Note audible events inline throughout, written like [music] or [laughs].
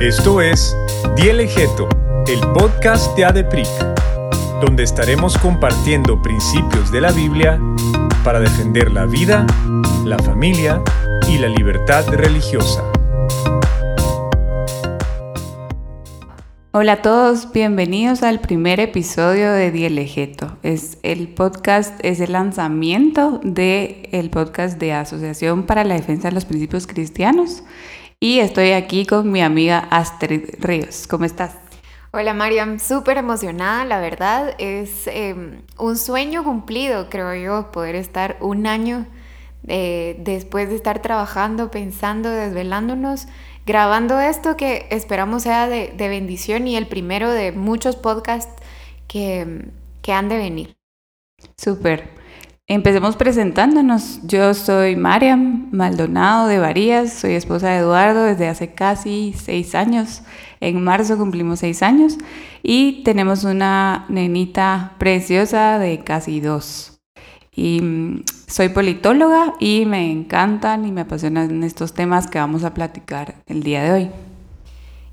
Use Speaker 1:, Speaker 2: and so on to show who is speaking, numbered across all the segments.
Speaker 1: Esto es Dielegeto, el podcast de ADEPRIC, donde estaremos compartiendo principios de la Biblia para defender la vida, la familia y la libertad religiosa.
Speaker 2: Hola a todos, bienvenidos al primer episodio de Dielegeto. Es el podcast, es el lanzamiento del el podcast de Asociación para la Defensa de los Principios Cristianos y estoy aquí con mi amiga Astrid Ríos. ¿Cómo estás?
Speaker 3: Hola Mariam, súper emocionada, la verdad. Es em, un sueño cumplido, creo yo, poder estar un año eh, después de estar trabajando, pensando, desvelándonos, grabando esto que esperamos sea de, bendición y el primero de muchos podcasts que, que han de venir.
Speaker 2: Súper. Empecemos presentándonos. Yo soy Mariam Maldonado de Varías, soy esposa de Eduardo desde hace casi seis años. En marzo cumplimos seis años y tenemos una nenita preciosa de casi dos. Y mm, soy politóloga y me encantan y me apasionan estos temas que vamos a platicar el día de hoy.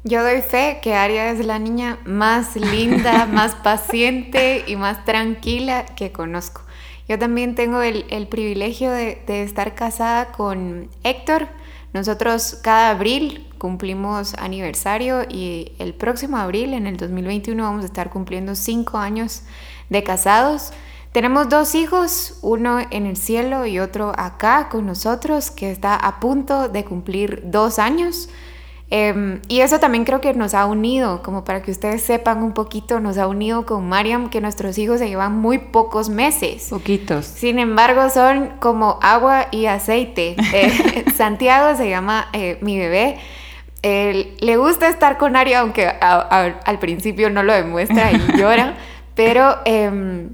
Speaker 3: Yo doy fe que Aria es la niña más linda, [laughs] más paciente y más tranquila que conozco. Yo también tengo el, privilegio de, estar casada con Héctor. Nosotros cada abril cumplimos aniversario y el próximo abril, en el 2021, vamos a estar cumpliendo cinco años de casados. Tenemos dos hijos, uno en el cielo y otro acá con nosotros, que está a punto de cumplir dos años. Em, y eso también creo que nos ha unido, como para que ustedes sepan un poquito, nos ha unido con Mariam, que nuestros hijos se llevan muy pocos meses.
Speaker 2: Poquitos.
Speaker 3: Sin embargo, son como agua y aceite. [laughs] Eh, Santiago se llama eh, mi bebé. le gusta estar con Aria, aunque al principio no lo demuestra y [laughs] llora, pero, em,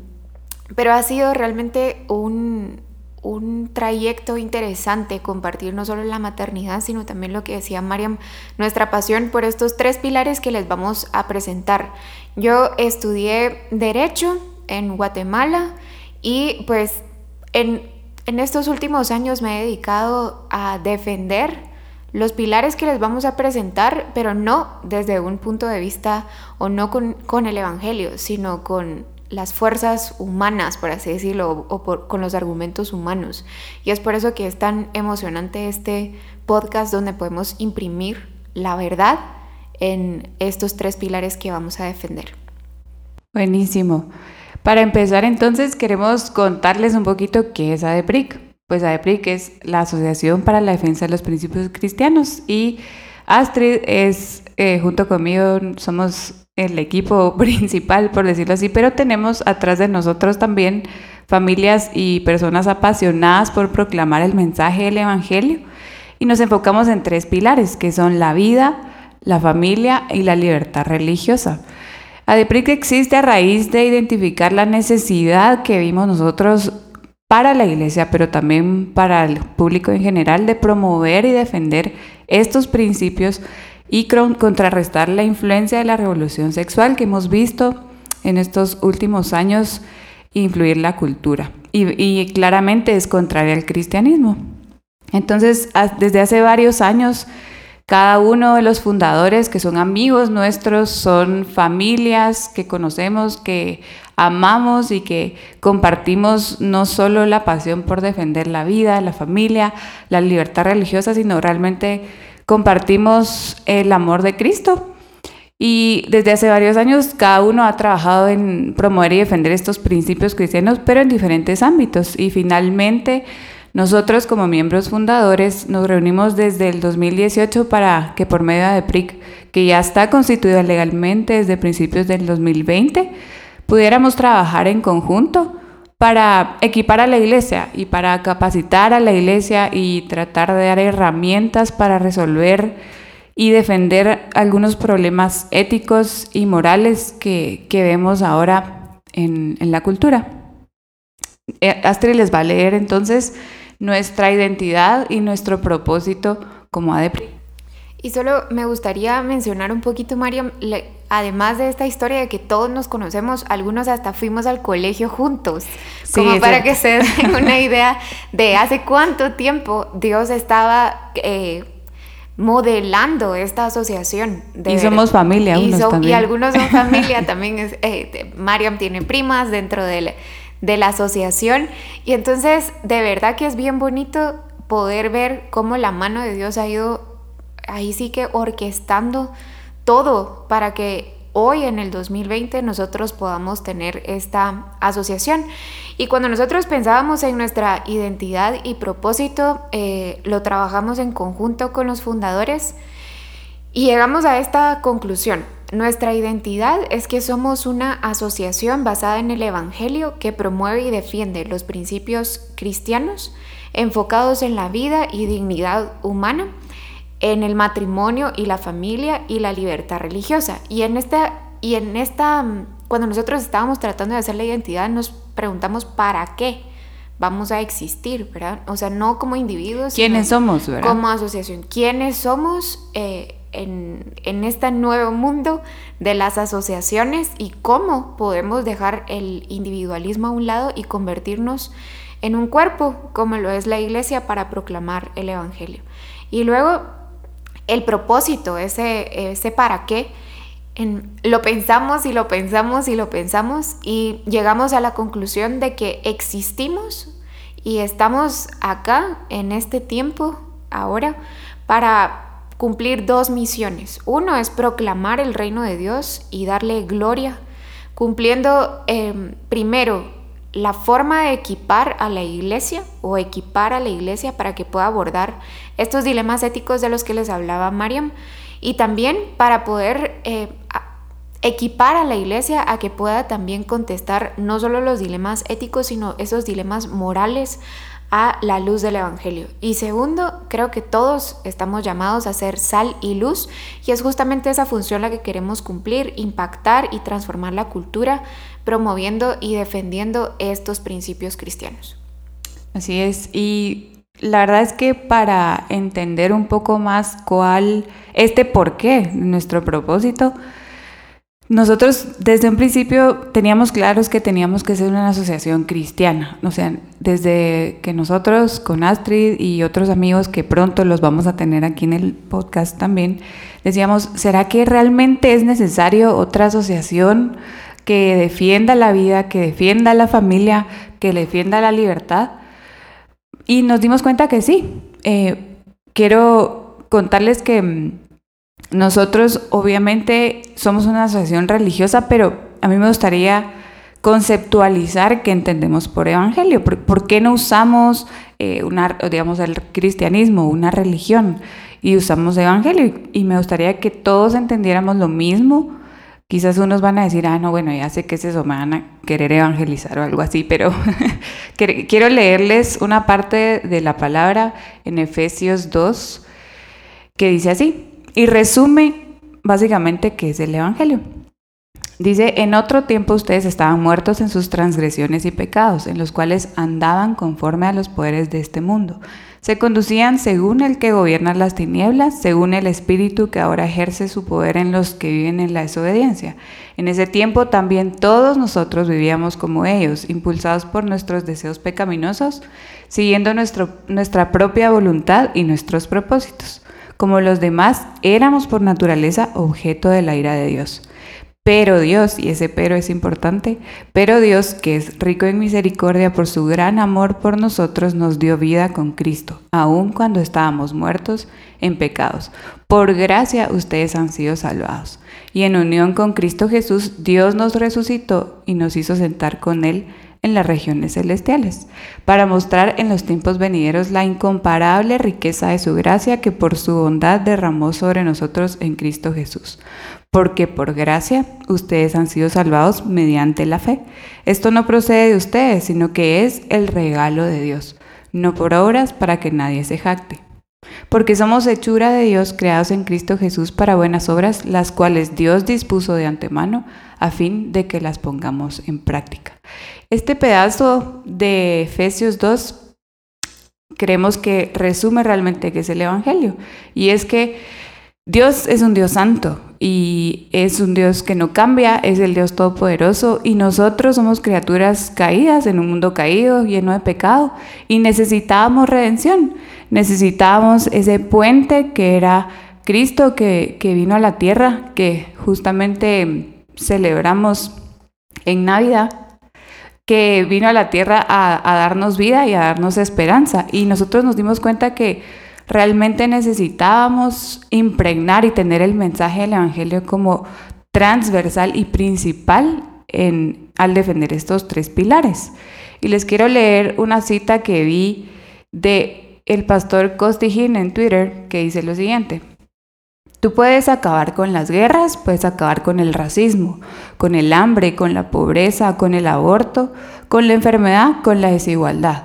Speaker 3: pero ha sido realmente un, un trayecto interesante compartir no solo la maternidad, sino también lo que decía Mariam, nuestra pasión por estos tres pilares que les vamos a presentar. Yo estudié Derecho en Guatemala y pues en, en estos últimos años me he dedicado a defender los pilares que les vamos a presentar, pero no desde un punto de vista o no con, con el Evangelio, sino con las fuerzas humanas, por así decirlo, o, con los argumentos humanos. Y es por eso que es tan emocionante este podcast donde podemos imprimir la verdad en estos tres pilares que vamos a defender.
Speaker 2: Buenísimo. Para empezar entonces queremos contarles un poquito qué es ADEPRIC. Pues ADEPRIC es la Asociación para la Defensa de los Principios Cristianos y Astrid es, junto conmigo, somos el equipo [laughs] principal, por decirlo así, pero tenemos atrás de nosotros también familias y personas apasionadas por proclamar el mensaje del Evangelio y nos enfocamos en tres pilares, que son la vida, la familia y la libertad religiosa. ADEPRIC existe a raíz de identificar la necesidad que vimos nosotros para la iglesia, pero también para el público en general, de promover y defender estos principios y contrarrestar la influencia de la revolución sexual que hemos visto en estos últimos años influir la cultura. Y, claramente es contraria al cristianismo. Entonces, desde hace varios años, cada uno de los fundadores que son amigos nuestros, son familias que conocemos, que amamos y que compartimos no solo la pasión por defender la vida, la familia, la libertad religiosa, sino realmente compartimos el amor de Cristo. Y desde hace varios años cada uno ha trabajado en promover y defender estos principios cristianos, pero en diferentes ámbitos. Y finalmente nosotros como miembros fundadores nos reunimos desde el 2018 para que por medio de PRIC, que ya está constituida legalmente desde principios del 2020, pudiéramos trabajar en conjunto para equipar a la iglesia y para capacitar a la iglesia y tratar de dar herramientas para resolver y defender algunos problemas éticos y morales que, vemos ahora en, la cultura. Eh, Astrid les va a leer entonces nuestra identidad y nuestro propósito como ADEPRI.
Speaker 3: Y solo me gustaría mencionar un poquito, Mario, además de esta historia de que todos nos conocemos, algunos hasta fuimos al colegio juntos, como para que se den [laughs] una idea de hace cuánto tiempo Dios estaba eh, modelando esta asociación.
Speaker 2: y somos familia,
Speaker 3: y, algunos son familia [laughs] también. Es, eh, Mariam tiene primas dentro de la asociación. Y entonces, de verdad que es bien bonito poder ver cómo la mano de Dios ha ido ahí sí que orquestando todo para que hoy en el 2020 nosotros podamos tener esta asociación. Y cuando nosotros pensábamos en nuestra identidad y propósito, eh, lo trabajamos en conjunto con los fundadores y llegamos a esta conclusión. Nuestra identidad es que somos una asociación basada en el Evangelio que promueve y defiende los principios cristianos enfocados en la vida y dignidad humana en el matrimonio y la familia y la libertad religiosa. Y en esta, y en esta, cuando nosotros estábamos tratando de hacer la identidad, nos preguntamos para qué vamos a existir, ¿verdad? O sea, no como individuos.
Speaker 2: ¿Quiénes somos,
Speaker 3: verdad? Como asociación. ¿Quiénes somos eh, en, en este nuevo mundo de las asociaciones y cómo podemos dejar el individualismo a un lado y convertirnos en un cuerpo, como lo es la iglesia, para proclamar el Evangelio? Y luego el propósito, ese, ese para qué, lo pensamos y lo pensamos y lo pensamos y llegamos a la conclusión de que existimos y estamos acá en este tiempo, ahora, para cumplir dos misiones. Uno es proclamar el reino de Dios y darle gloria, cumpliendo em, primero la forma de equipar a la iglesia o equipar a la iglesia para que pueda abordar estos dilemas éticos de los que les hablaba Mariam y también para poder eh, equipar a la iglesia a que pueda también contestar no solo los dilemas éticos, sino esos dilemas morales a la luz del Evangelio. Y segundo, creo que todos estamos llamados a ser sal y luz y es justamente esa función la que queremos cumplir, impactar y transformar la cultura, promoviendo y defendiendo estos principios cristianos.
Speaker 2: Así es, y la verdad es que para entender un poco más cuál, este por qué, nuestro propósito, nosotros desde un principio teníamos claros que teníamos que ser una asociación cristiana, o sea, desde que nosotros con Astrid y otros amigos que pronto los vamos a tener aquí en el podcast también, decíamos, ¿será que realmente es necesario otra asociación que defienda la vida, que defienda la familia, que defienda la libertad? Y nos dimos cuenta que sí. Eh, quiero contarles que mm, nosotros obviamente somos una asociación religiosa, pero a mí me gustaría conceptualizar qué entendemos por evangelio. ¿Por, qué no usamos eh, digamos, el cristianismo, una religión, y usamos evangelio? Y me gustaría que todos entendiéramos lo mismo. Quizás unos van a decir, ah, no, bueno, ya sé que es eso, me van a querer evangelizar o algo así, pero [laughs] quiero leerles una parte de la palabra en Efesios 2 que dice así y resume básicamente qué es el Evangelio. Dice, en otro tiempo ustedes estaban muertos en sus transgresiones y pecados, en los cuales andaban conforme a los poderes de este mundo. Se conducían según el que gobierna las tinieblas, según el espíritu que ahora ejerce su poder en los que viven en la desobediencia. En ese tiempo también todos nosotros vivíamos como ellos, impulsados por nuestros deseos pecaminosos, siguiendo nuestra propia voluntad y nuestros propósitos. Como los demás, éramos por naturaleza objeto de la ira de Dios. Pero Dios, y ese pero es importante, pero Dios, que es rico en misericordia por su gran amor por nosotros, nos dio vida con Cristo, aun cuando estábamos muertos en pecados. Por gracia ustedes han sido salvados. Y en unión con Cristo Jesús, Dios nos resucitó y nos hizo sentar con Él en las regiones celestiales, para mostrar en los tiempos venideros la incomparable riqueza de su gracia que por su bondad derramó sobre nosotros en Cristo Jesús. Porque por gracia ustedes han sido salvados mediante la fe. Esto no procede de ustedes, sino que es el regalo de Dios, no por obras para que nadie se jacte. Porque somos hechura de Dios creados en Cristo Jesús para buenas obras, las cuales Dios dispuso de antemano a fin de que las pongamos en práctica. Este pedazo de Efesios 2 creemos que resume realmente qué es el Evangelio. Y es que Dios es un Dios santo y es un Dios que no cambia, es el Dios todopoderoso y nosotros somos criaturas caídas en un mundo caído, lleno de pecado y necesitábamos redención. necesitábamos ese puente que era Cristo que, vino a la tierra, que justamente celebramos en Navidad, que vino a la tierra a, darnos vida y a darnos esperanza. Y nosotros nos dimos cuenta que realmente necesitábamos impregnar y tener el mensaje del Evangelio como transversal y principal en, al defender estos tres pilares. Y les quiero leer una cita que vi de el pastor Costijín en Twitter que dice lo siguiente. Tú puedes acabar con las guerras, puedes acabar con el racismo, con el hambre, con la pobreza, con el aborto, con la enfermedad, con la desigualdad.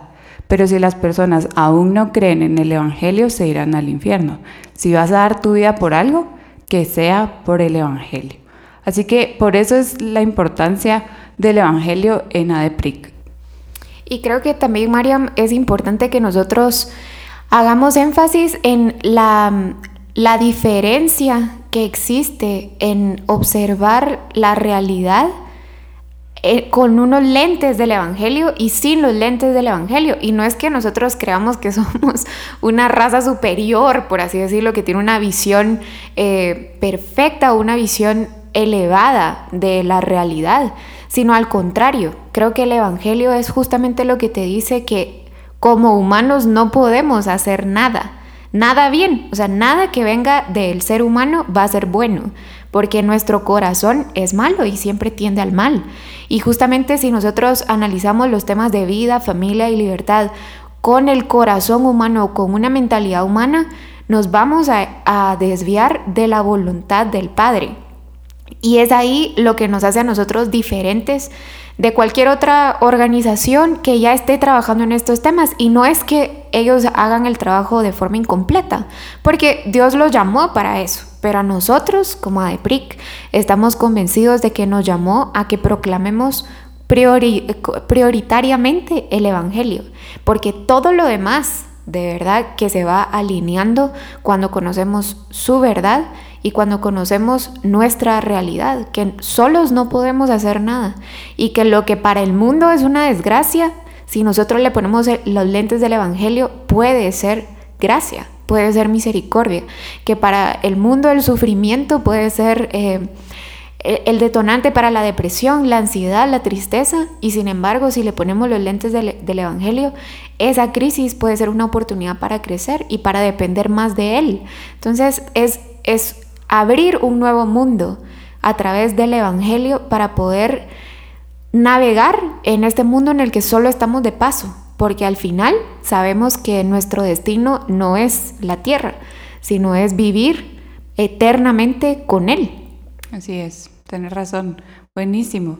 Speaker 2: Pero si las personas aún no creen en el Evangelio, se irán al infierno. Si vas a dar tu vida por algo, que sea por el Evangelio. Así que por eso es la importancia del Evangelio en ADEPRIC.
Speaker 3: Y creo que también, Mariam, es importante que nosotros hagamos énfasis en la, la diferencia que existe en observar la realidad eh, con unos lentes del Evangelio y sin los lentes del Evangelio. Y no es que nosotros creamos que [laughs] somos una raza superior, por así decirlo, que tiene una visión eh, perfecta, una visión elevada de la realidad, sino al contrario, creo que el Evangelio es justamente lo que te dice que como humanos no podemos hacer nada, nada bien, o sea, nada que venga del ser humano va a ser bueno, porque nuestro corazón es malo y siempre tiende al mal. Y justamente si nosotros analizamos los temas de vida, familia y libertad con el corazón humano, con una mentalidad humana, nos vamos a, a desviar de la voluntad del Padre. Y es ahí lo que nos hace a nosotros diferentes de cualquier otra organización que ya esté trabajando en estos temas. Y no es que ellos hagan el trabajo de forma incompleta, porque Dios los llamó para eso. Pero a nosotros, como ADEPRIC, estamos convencidos de que nos llamó a que proclamemos prioritariamente el Evangelio, porque todo lo demás de verdad que se va alineando cuando conocemos su verdad y cuando conocemos nuestra realidad, que solos no podemos hacer nada y que lo que para el mundo es una desgracia, si nosotros le ponemos los lentes del Evangelio, puede ser gracia, puede ser misericordia, que para el mundo el sufrimiento puede ser... Eh, el detonante para la depresión, la ansiedad, la tristeza, y sin embargo, si le ponemos los lentes del, del, Evangelio, esa crisis puede ser una oportunidad para crecer y para depender más de Él. Entonces, es, es abrir un nuevo mundo a través del Evangelio para poder navegar en este mundo en el que solo estamos de paso, porque al final sabemos que nuestro destino no es la tierra, sino es vivir eternamente con Él.
Speaker 2: Así es, tienes razón, buenísimo.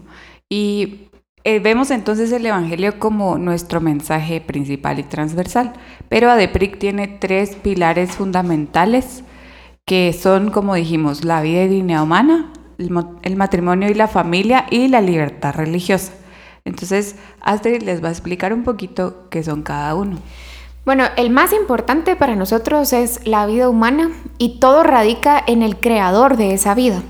Speaker 2: Y eh, vemos entonces el Evangelio como nuestro mensaje principal y transversal, pero ADEPRIC tiene tres pilares fundamentales que son, como dijimos, la vida y dignidad humana, el, matrimonio y la familia y la libertad religiosa. Entonces, Astrid les va a explicar un poquito qué son cada uno.
Speaker 3: Bueno, el más importante para nosotros es la vida humana y todo radica en el creador de esa vida,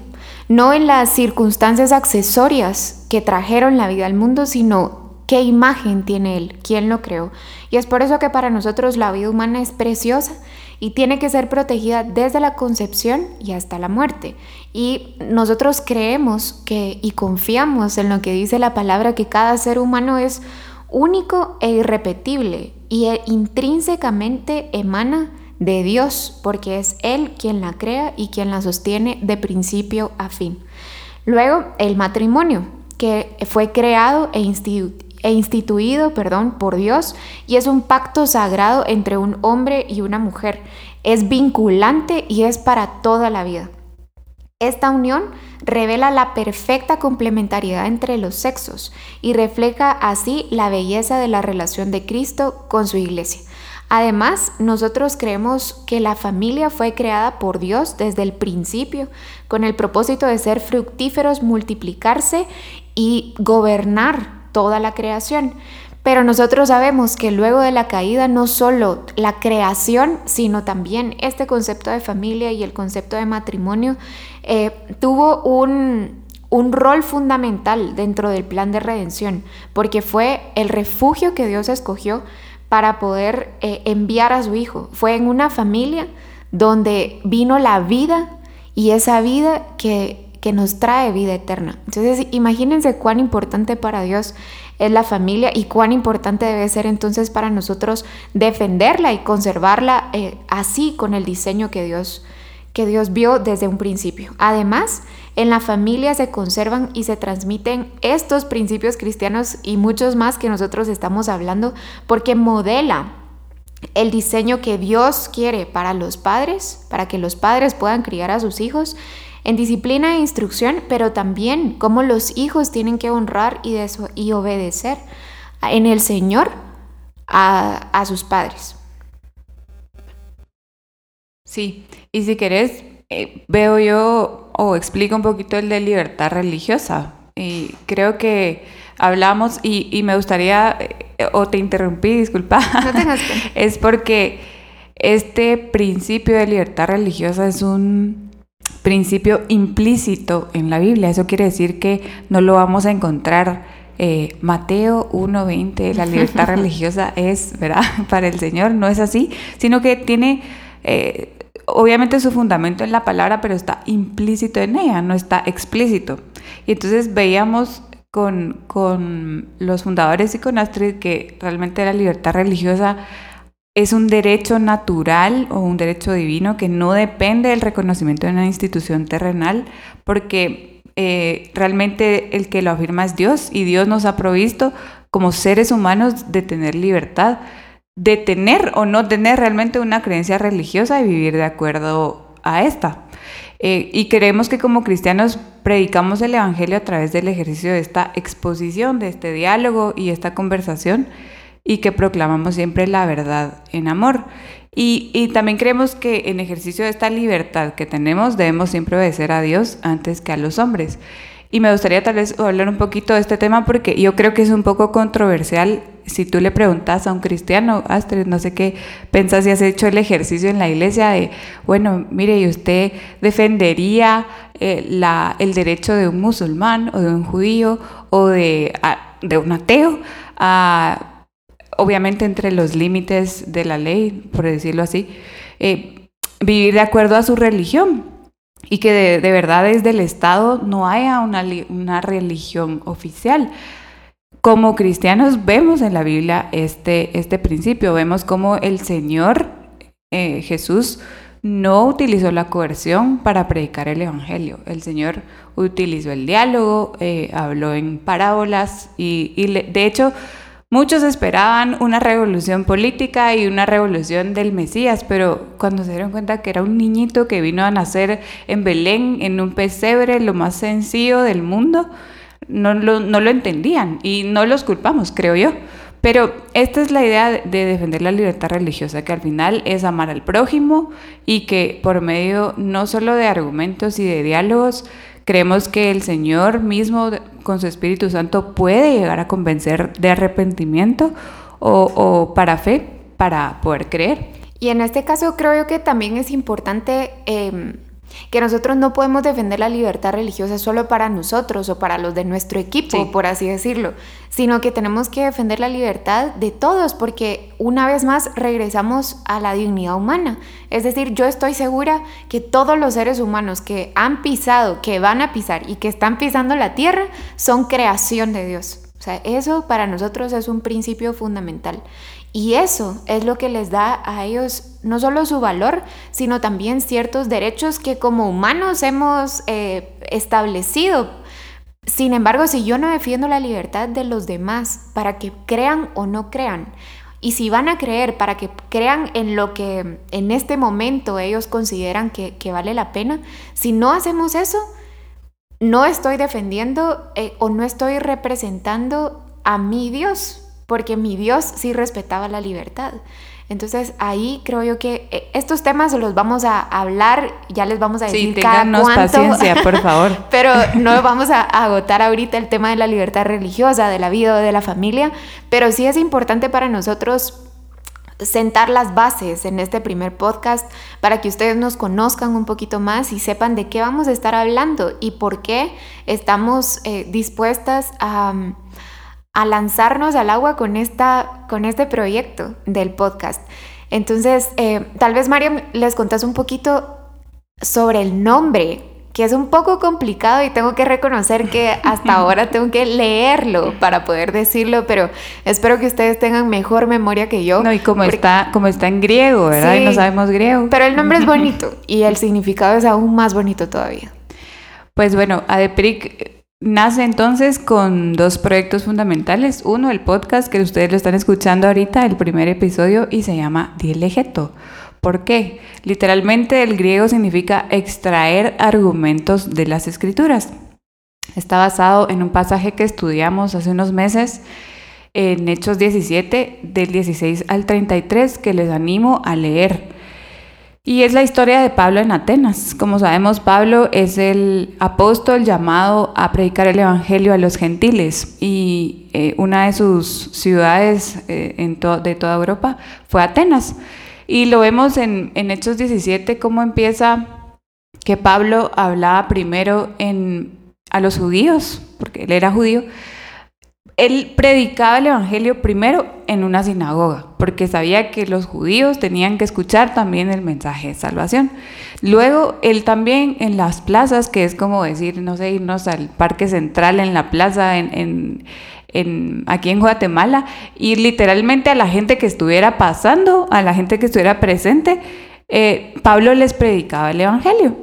Speaker 3: no en las circunstancias accesorias que trajeron la vida al mundo, sino qué imagen tiene él, quién lo creó. Y es por eso que para nosotros la vida humana es preciosa y tiene que ser protegida desde la concepción y hasta la muerte. Y nosotros creemos que y confiamos en lo que dice la palabra que cada ser humano es único e irrepetible y e intrínsecamente emana de Dios, porque es Él quien la crea y quien la sostiene de principio a fin. Luego, el matrimonio, que fue creado e, e instituido perdón, por Dios y es un pacto sagrado entre un hombre y una mujer. Es vinculante y es para toda la vida. Esta unión revela la perfecta complementariedad entre los sexos y refleja así la belleza de la relación de Cristo con su iglesia. Además, nosotros creemos que la familia fue creada por Dios desde el principio, con el propósito de ser fructíferos, multiplicarse y gobernar toda la creación. Pero nosotros sabemos que luego de la caída no solo la creación, sino también este concepto de familia y el concepto de matrimonio eh, tuvo un, un rol fundamental dentro del plan de redención, porque fue el refugio que Dios escogió para poder eh, enviar a su hijo. Fue en una familia donde vino la vida y esa vida que, que nos trae vida eterna. Entonces, imagínense cuán importante para Dios es la familia y cuán importante debe ser entonces para nosotros defenderla y conservarla eh, así con el diseño que Dios, que Dios vio desde un principio. Además, en la familia se conservan y se transmiten estos principios cristianos y muchos más que nosotros estamos hablando porque modela el diseño que Dios quiere para los padres, para que los padres puedan criar a sus hijos en disciplina e instrucción, pero también cómo los hijos tienen que honrar y, y obedecer en el Señor a, sus padres.
Speaker 2: Sí, y si querés, eh, veo yo o explico un poquito el de libertad religiosa. Y creo que hablamos y, me gustaría, eh, o te interrumpí, disculpa, [laughs] es porque este principio de libertad religiosa es un principio implícito en la Biblia. Eso quiere decir que no lo vamos a encontrar. Eh, Mateo 1.20, la libertad [laughs] religiosa es, ¿verdad? [laughs] Para el Señor, no es así, sino que tiene, eh, obviamente su fundamento en la palabra, pero está implícito en ella, no está explícito. Y entonces veíamos con, con los fundadores y con Astrid que realmente la libertad religiosa es un derecho natural o un derecho divino que no depende del reconocimiento de una institución terrenal, porque eh, realmente el que lo afirma es Dios y Dios nos ha provisto como seres humanos de tener libertad, de tener o no tener realmente una creencia religiosa y vivir de acuerdo a esta. Eh, y creemos que como cristianos predicamos el Evangelio a través del ejercicio de esta exposición, de este diálogo y esta conversación y que proclamamos siempre la verdad en amor. Y, también creemos que en ejercicio de esta libertad que tenemos debemos siempre obedecer a Dios antes que a los hombres. Y me gustaría tal vez hablar un poquito de este tema porque yo creo que es un poco controversial. Si tú le preguntas a un cristiano, Astrid, no sé qué pensás si has hecho el ejercicio en la iglesia de, bueno, mire, ¿y usted defendería eh, la, el derecho de un musulmán o de un judío o de, de un ateo a obviamente entre los límites de la ley, por decirlo así, eh, vivir de acuerdo a su religión y que de, verdad desde el Estado no haya una, una, religión oficial. Como cristianos vemos en la Biblia este, este principio, vemos como el Señor eh, Jesús no utilizó la coerción para predicar el Evangelio. El Señor utilizó el diálogo, eh, habló en parábolas y, y de hecho Muchos esperaban una revolución política y una revolución del Mesías, pero cuando se dieron cuenta que era un niñito que vino a nacer en Belén, en un pesebre, lo más sencillo del mundo, no lo, no lo entendían y no los culpamos, creo yo. Pero esta es la idea de defender la libertad religiosa, que al final es amar al prójimo y que por medio no solo de argumentos y de diálogos, Creemos que el Señor mismo con su Espíritu Santo puede llegar a convencer de arrepentimiento o, para fe, para poder creer.
Speaker 3: Y en este caso creo yo que también es importante em, que nosotros no podemos defender la libertad religiosa solo para nosotros o para los de nuestro equipo, por así decirlo, sino que tenemos que defender la libertad de todos, porque una vez más regresamos a la dignidad humana. Es decir, yo estoy segura que todos los seres humanos que han pisado, que van a pisar y que están pisando la tierra son creación de Dios. O sea, eso para nosotros es un principio fundamental. Y eso es lo que les da a ellos no solo su valor, sino también ciertos derechos que como humanos hemos eh, establecido. Sin embargo, si yo no defiendo la libertad de los demás para que crean o no crean, y si van a creer para que crean en lo que en este momento ellos consideran que, vale la pena, si no hacemos eso, no estoy defendiendo eh, o no estoy representando a mi Dios, porque mi Dios sí respetaba la libertad. Entonces ahí creo yo que eh, estos temas los vamos a hablar, ya les vamos a decir
Speaker 2: sí, cada paciencia, por favor. [laughs]
Speaker 3: pero no vamos a agotar ahorita el tema de la libertad religiosa, de la vida o de la familia, pero sí es importante para nosotros sentar las bases en este primer podcast para que ustedes nos conozcan un poquito más y sepan de qué vamos a estar hablando y por qué estamos eh, dispuestas a a lanzarnos al agua con, esta, con este proyecto del podcast. Entonces, eh, tal vez Mariam les contás un poquito sobre el nombre que es un poco complicado y tengo que reconocer que hasta [laughs] ahora tengo que leerlo para poder decirlo, pero espero que ustedes tengan mejor memoria que yo.
Speaker 2: No, y como, está, como está en griego, ¿verdad? y no sabemos griego.
Speaker 3: Pero el nombre es [laughs] bonito y el significado es aún más bonito todavía.
Speaker 2: Pues bueno, ADEPRIC nace entonces con dos proyectos fundamentales. Uno, el podcast que ustedes lo están escuchando ahorita, el primer episodio, y se llama Dielegeto ¿Por qué? Literalmente el griego significa extraer argumentos de las escrituras. Está basado en un pasaje que estudiamos hace unos meses en Hechos 17, del 16 al 33, que les animo a leer. Y es la historia de Pablo en Atenas. Como sabemos, Pablo es el apóstol llamado a predicar el Evangelio a los gentiles y eh, una de sus ciudades eh, de toda Europa fue Atenas. Y lo vemos en, Hechos 17, cómo empieza que Pablo hablaba primero en, a los judíos, porque él era judío. Él predicaba el Evangelio primero en una sinagoga, porque sabía que los judíos tenían que escuchar también el mensaje de salvación. Luego, él también en las plazas, que es como decir, no sé, irnos al parque central en la plaza, en aquí en Guatemala, y literalmente a la gente que estuviera pasando, a la gente que estuviera presente, eh, Pablo les predicaba el Evangelio.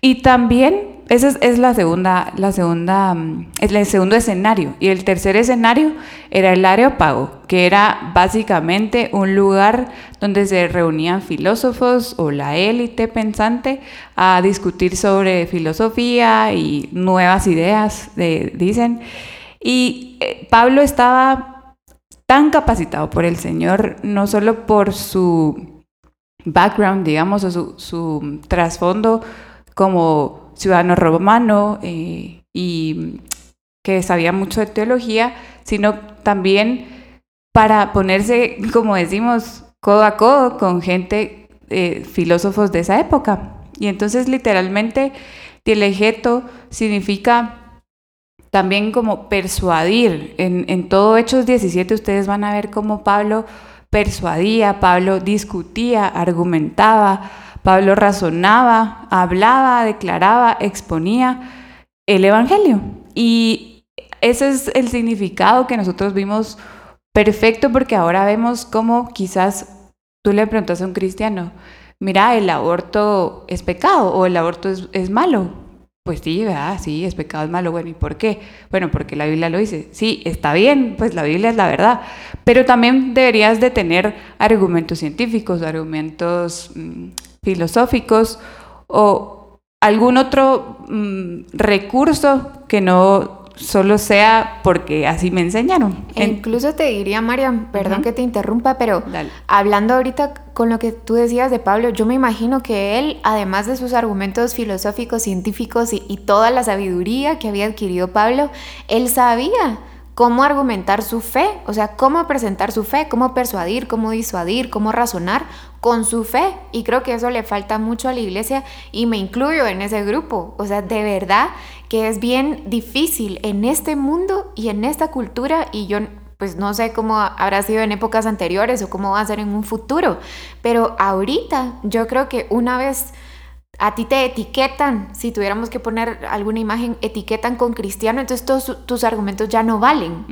Speaker 2: Y también, esa es, la segunda, la segunda, mm, el segundo escenario. Y el tercer escenario era el Areópago, que era básicamente un lugar donde se reunían filósofos o la élite pensante a discutir sobre filosofía y nuevas ideas, dicen. Y eh, Pablo estaba tan capacitado por el Señor, no solo por su background, digamos, o su, trasfondo como ciudadano romano eh, y que sabía mucho de teología, sino también para ponerse, como decimos, codo a codo con gente, eh, filósofos de esa época. Y entonces literalmente, dielegeto significa también como persuadir. En, todo Hechos 17 ustedes van a ver cómo Pablo persuadía, Pablo discutía, argumentaba, Pablo razonaba, hablaba, declaraba, exponía el Evangelio. Y ese es el significado que nosotros vimos perfecto porque ahora vemos cómo quizás tú le preguntas a un cristiano, mira, el aborto es pecado o el aborto es, es malo. Pues sí, ¿verdad? Sí, es pecado, es malo. Bueno, ¿y por qué? Bueno, porque la Biblia lo dice. Sí, está bien, pues la Biblia es la verdad. Pero también deberías de tener argumentos científicos, argumentos mm, filosóficos o algún otro mm, recurso que no solo sea porque así me enseñaron.
Speaker 3: E incluso te diría, Mariam, perdón que te interrumpa, pero hablando ahorita con lo que tú decías de Pablo, yo me imagino que él, además de sus argumentos filosóficos, científicos y toda la sabiduría que había adquirido Pablo, él sabía cómo argumentar su fe, o sea, cómo presentar su fe, cómo persuadir, cómo disuadir, cómo razonar con su fe. Y creo que eso le falta mucho a la iglesia y me incluyo en ese grupo. O sea, de verdad que es bien difícil en este mundo y en esta cultura y yo pues no sé cómo habrá sido en épocas anteriores o cómo va a ser en un futuro, pero ahorita yo creo que una vez a ti te etiquetan, si tuviéramos que poner alguna imagen, etiquetan con cristiano, entonces todos tus argumentos ya no valen.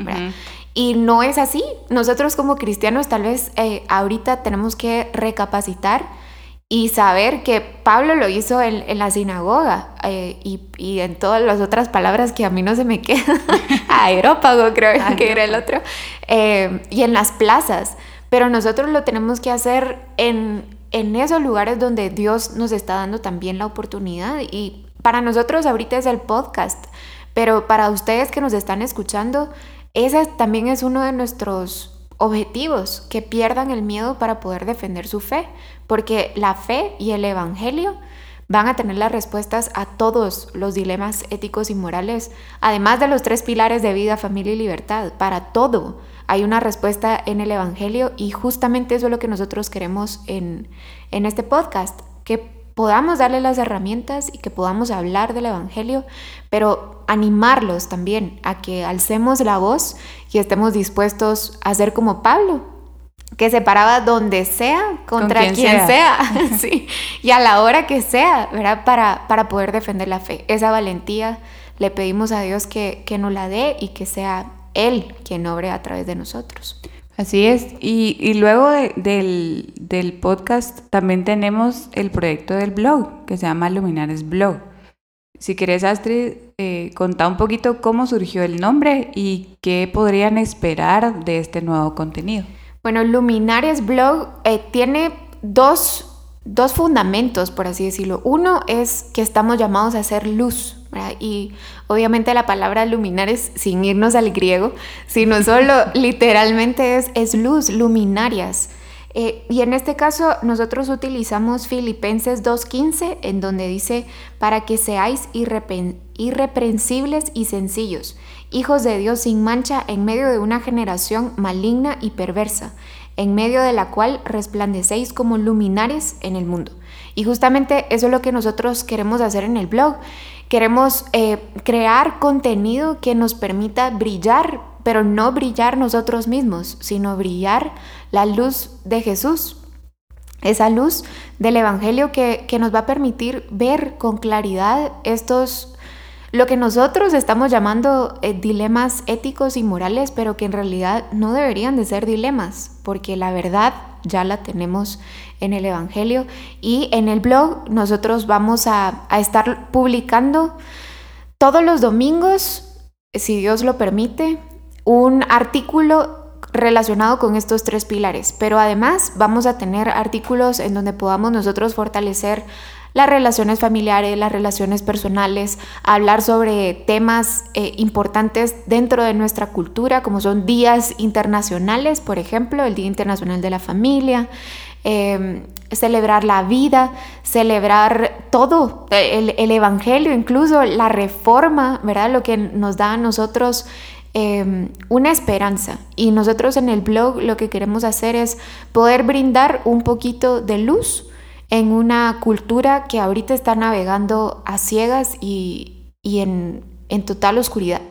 Speaker 3: Y no es así. Nosotros como cristianos tal vez eh, ahorita tenemos que recapacitar y saber que Pablo lo hizo en, la sinagoga eh, y, en todas las otras palabras que a mí no se me quedan, [laughs] aerópago creo que era el otro, eh, y en las plazas. Pero nosotros lo tenemos que hacer en, en esos lugares donde Dios nos está dando también la oportunidad. Y para nosotros ahorita es el podcast, pero para ustedes que nos están escuchando, ese también es uno de nuestros objetivos, que pierdan el miedo para poder defender su fe, porque la fe y el Evangelio van a tener las respuestas a todos los dilemas éticos y morales, además de los tres pilares de vida, familia y libertad, para todo hay una respuesta en el Evangelio y justamente eso es lo que nosotros queremos en, este podcast, que podamos darle las herramientas y que podamos hablar del Evangelio, pero animarlos también a que alcemos la voz y estemos dispuestos a ser como Pablo, que se paraba donde sea, contra quien, sea, [laughs] [laughs] sí, y a la hora que sea, ¿verdad? Para, para poder defender la fe. Esa valentía le pedimos a Dios que, que nos la dé y que sea Él quien obre a través de nosotros.
Speaker 2: Así es, y, y luego del, del, podcast también tenemos el proyecto del blog, que se llama Luminares Blog. Si querés, Astrid, eh, contar un poquito cómo surgió el nombre y qué podrían esperar de este nuevo contenido.
Speaker 3: Bueno, Luminares Blog eh, tiene dos, dos, fundamentos, por así decirlo. Uno es que estamos llamados a hacer luz, y obviamente la palabra luminares, sin irnos al griego, sino solo [laughs] literalmente es, es luz, luminarias. Eh, y en este caso nosotros utilizamos Filipenses 2.15, en donde dice, para que seáis irreprensibles y sencillos hijos de Dios sin mancha en medio de una generación maligna y perversa, en medio de la cual resplandecéis como luminares en el mundo. Y justamente eso es lo que nosotros queremos hacer en el blog. Queremos eh, crear contenido que nos permita brillar, pero no brillar nosotros mismos, sino brillar la luz de Jesús. Esa luz del Evangelio que, que nos va a permitir ver con claridad estos lo que nosotros estamos llamando eh, dilemas éticos y morales, pero que en realidad no deberían de ser dilemas, porque la verdad ya la tenemos en el Evangelio y en el blog nosotros vamos a, a estar publicando todos los domingos, si Dios lo permite, un artículo relacionado con estos tres pilares, pero además vamos a tener artículos en donde podamos nosotros fortalecer las relaciones familiares, las relaciones personales, hablar sobre temas eh, importantes dentro de nuestra cultura, como son días internacionales, por ejemplo, el Día Internacional de la Familia, em, celebrar la vida, celebrar todo, el, Evangelio, incluso la reforma, ¿verdad? Lo que nos da a nosotros em, una esperanza. Y nosotros en el blog lo que queremos hacer es poder brindar un poquito de luz en una cultura que ahorita está navegando a ciegas y, en, total oscuridad.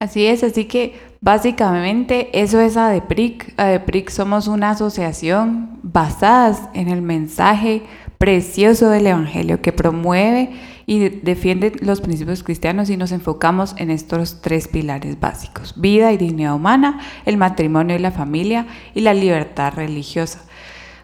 Speaker 2: Así es, así que básicamente eso es ADEPRIC. ADEPRIC somos una asociación basada en el mensaje precioso del Evangelio que promueve y defiende los principios cristianos y nos enfocamos en estos tres pilares básicos, vida y dignidad humana, el matrimonio y la familia y la libertad religiosa.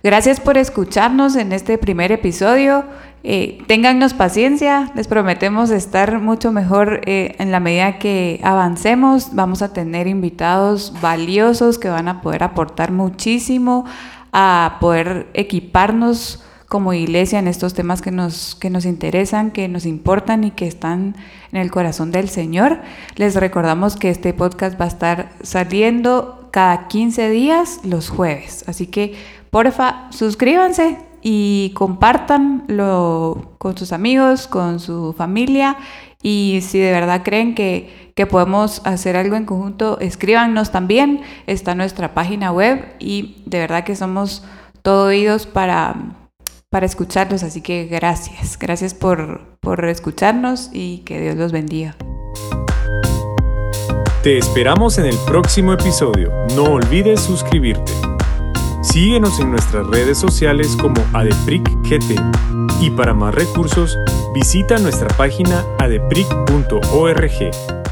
Speaker 2: Gracias por escucharnos en este primer episodio. Eh, téngannos paciencia, les prometemos estar mucho mejor eh, en la medida que avancemos. Vamos a tener invitados valiosos que van a poder aportar muchísimo a poder equiparnos como iglesia en estos temas que nos, que nos interesan, que nos importan y que están en el corazón del Señor. Les recordamos que este podcast va a estar saliendo cada 15 días los jueves, así que porfa, suscríbanse y compartanlo con sus amigos, con su familia y si de verdad creen que, que, podemos hacer algo en conjunto, escríbanos también. Está nuestra página web y de verdad que somos todo oídos para, para escucharlos. Así que gracias. Gracias por, por escucharnos y que Dios los bendiga.
Speaker 1: Te esperamos en el próximo episodio. No olvides suscribirte. Síguenos en nuestras redes sociales como ADEPRICGT y para más recursos visita nuestra página adepric.org.